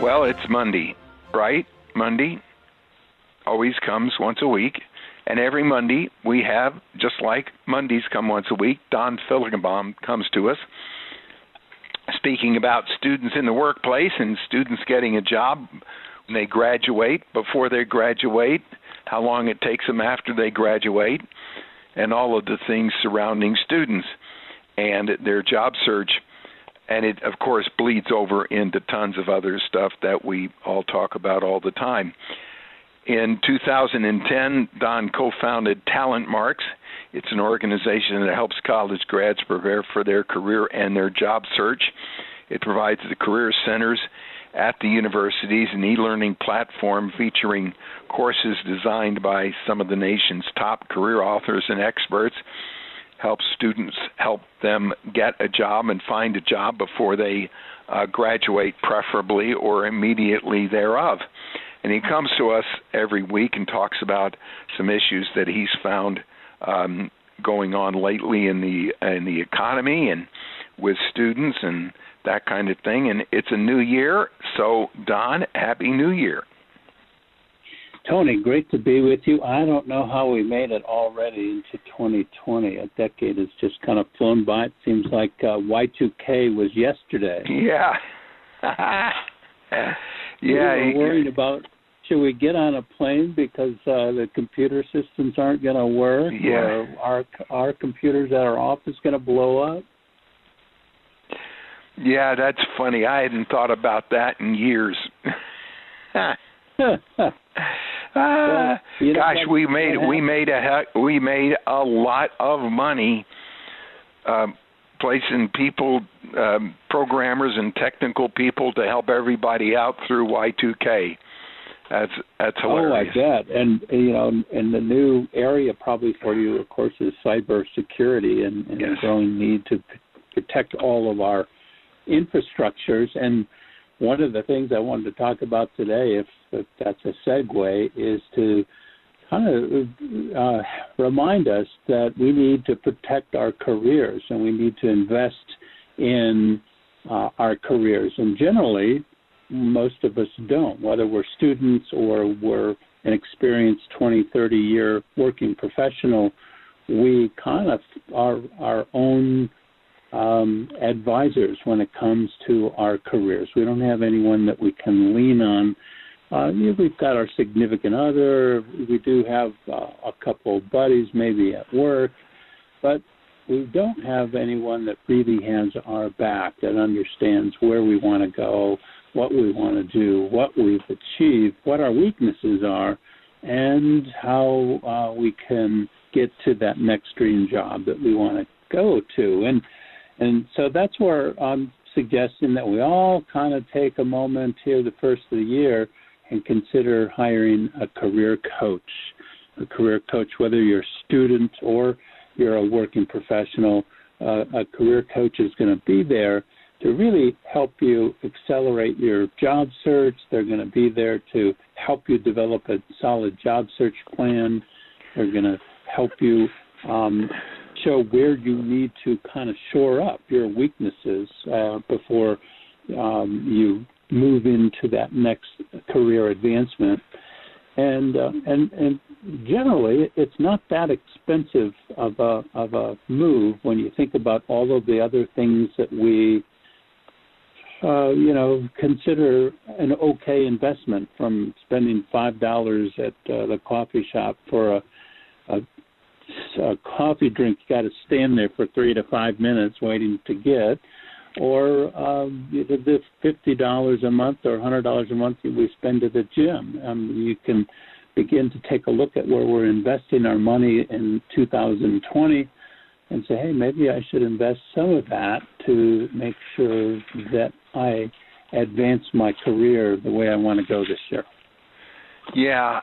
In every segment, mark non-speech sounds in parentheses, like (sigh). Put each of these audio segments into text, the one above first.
Well, it's Monday, right? Monday always comes once a week. And every Monday we have, just like Mondays come once a week, Don Philabaum comes to us speaking about students in the workplace and students getting a job when they graduate, before they graduate, how long it takes them after they graduate, and all of the things surrounding students and their job search and it of course bleeds over into tons of other stuff that we all talk about all the time. In 2010, Don co-founded Talent Marks. It's an organization that helps college grads prepare for their career and their job search. It provides the career centers at the universities an e-learning platform featuring courses designed by some of the nation's top career authors and experts help students help them get a job and find a job before they uh, graduate, preferably or immediately thereof. And he comes to us every week and talks about some issues that he's found um, going on lately in the in the economy and with students and that kind of thing. And it's a new year, so Don, happy New Year. Tony, great to be with you. I don't know how we made it already into 2020. A decade has just kind of flown by. It seems like uh, Y2K was yesterday. Yeah. (laughs) yeah. We were worried about should we get on a plane because uh, the computer systems aren't going to work, yeah. or our our computers at our office going to blow up. Yeah, that's funny. I hadn't thought about that in years. (laughs) (laughs) Uh, well, (laughs) gosh, we made we made a heck, we made a lot of money uh, placing people, um, programmers and technical people to help everybody out through Y2K. That's that's hilarious. Oh, I bet. And you know, and the new area probably for you, of course, is cyber security and, and yes. the growing need to p- protect all of our infrastructures and one of the things I wanted to talk about today, if, if that's a segue, is to kind of uh, remind us that we need to protect our careers and we need to invest in uh, our careers. And generally, most of us don't, whether we're students or we're an experienced 20, 30 year working professional, we kind of are our own um, advisors when it comes to our careers. We don't have anyone that we can lean on. Uh, you know, we've got our significant other. We do have uh, a couple of buddies, maybe at work, but we don't have anyone that really has our back that understands where we want to go, what we want to do, what we've achieved, what our weaknesses are, and how uh, we can get to that next dream job that we want to go to. And and so that's where I'm suggesting that we all kind of take a moment here the first of the year and consider hiring a career coach. A career coach, whether you're a student or you're a working professional, uh, a career coach is going to be there to really help you accelerate your job search. They're going to be there to help you develop a solid job search plan. They're going to help you um, show where you need to kind of shore up your weaknesses uh, before um, you move into that next career advancement. And uh, and and generally, it's not that expensive of a of a move when you think about all of the other things that we uh, you know, consider an okay investment from spending five dollars at uh, the coffee shop for a, a a coffee drink you got to stand there for three to five minutes waiting to get, or um, the fifty dollars a month or hundred dollars a month we spend at the gym. Um, you can begin to take a look at where we're investing our money in 2020 and say, hey, maybe I should invest some of that to make sure that I advance my career the way I want to go this year. Yeah.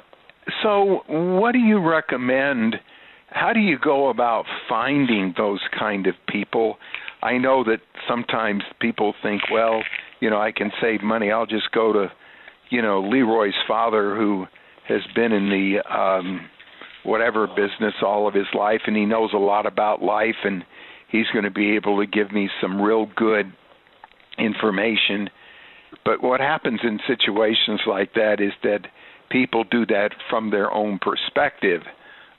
So, what do you recommend? How do you go about finding those kind of people? I know that sometimes people think, well, you know, I can save money. I'll just go to, you know, Leroy's father who has been in the um whatever business all of his life and he knows a lot about life and he's going to be able to give me some real good information But what happens in situations like that is that people do that from their own perspective.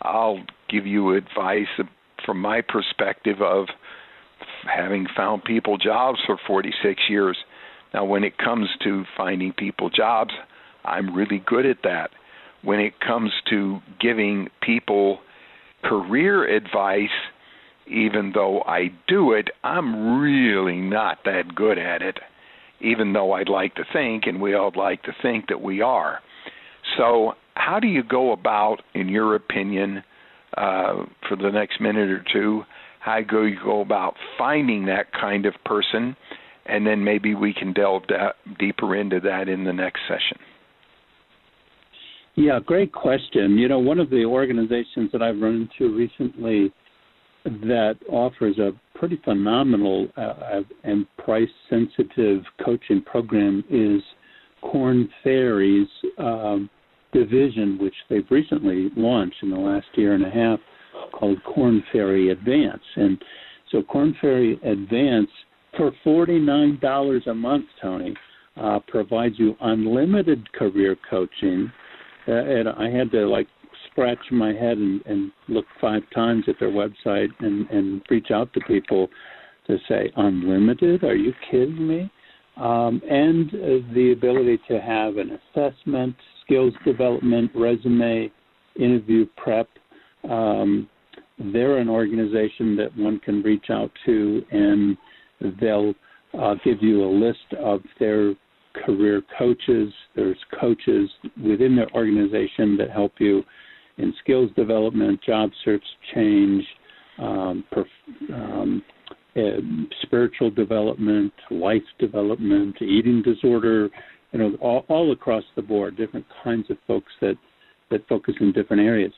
I'll give you advice from my perspective of having found people jobs for 46 years. Now, when it comes to finding people jobs, I'm really good at that. When it comes to giving people career advice, even though I do it, I'm really not that good at it, even though I'd like to think, and we all like to think that we are. So, how do you go about, in your opinion, uh, for the next minute or two, how go you go about finding that kind of person, and then maybe we can delve deeper into that in the next session. Yeah, great question. You know, one of the organizations that I've run into recently that offers a pretty phenomenal uh, and price sensitive coaching program is Korn Ferry's um, division, which they've recently launched in the last year and a half, called Korn Ferry Advance. And so Korn Ferry Advance for $49 a month, Tony, uh, provides you unlimited career coaching. Uh, and I had to like scratch my head and, and look five times at their website and, and reach out to people to say, unlimited? Are you kidding me? Um, and uh, the ability to have an assessment, skills development, resume, interview prep. Um, they're an organization that one can reach out to, and they'll uh, give you a list of their career coaches. There's coaches within their organization that help you in skills development, job search change, um, perf- um, uh, spiritual development, life development, eating disorder, you know, all, all across the board, different kinds of folks that, that focus in different areas.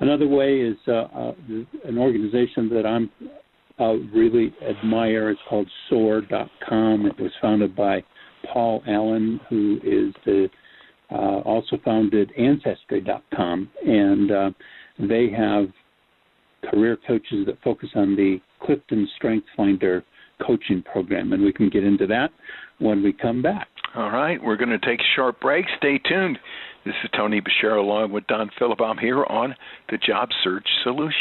Another way is uh, uh, an organization that I'm uh, really admire. It's called SOAR.com. It was founded by Paul Allen, who is the uh, also founded Ancestry.com, and uh, they have career coaches that focus on the Clifton Strength Finder coaching program, and we can get into that when we come back. All right, we're going to take a short break. Stay tuned. This is Tony Bashir along with Don Philabaum here on the Job Search Solution.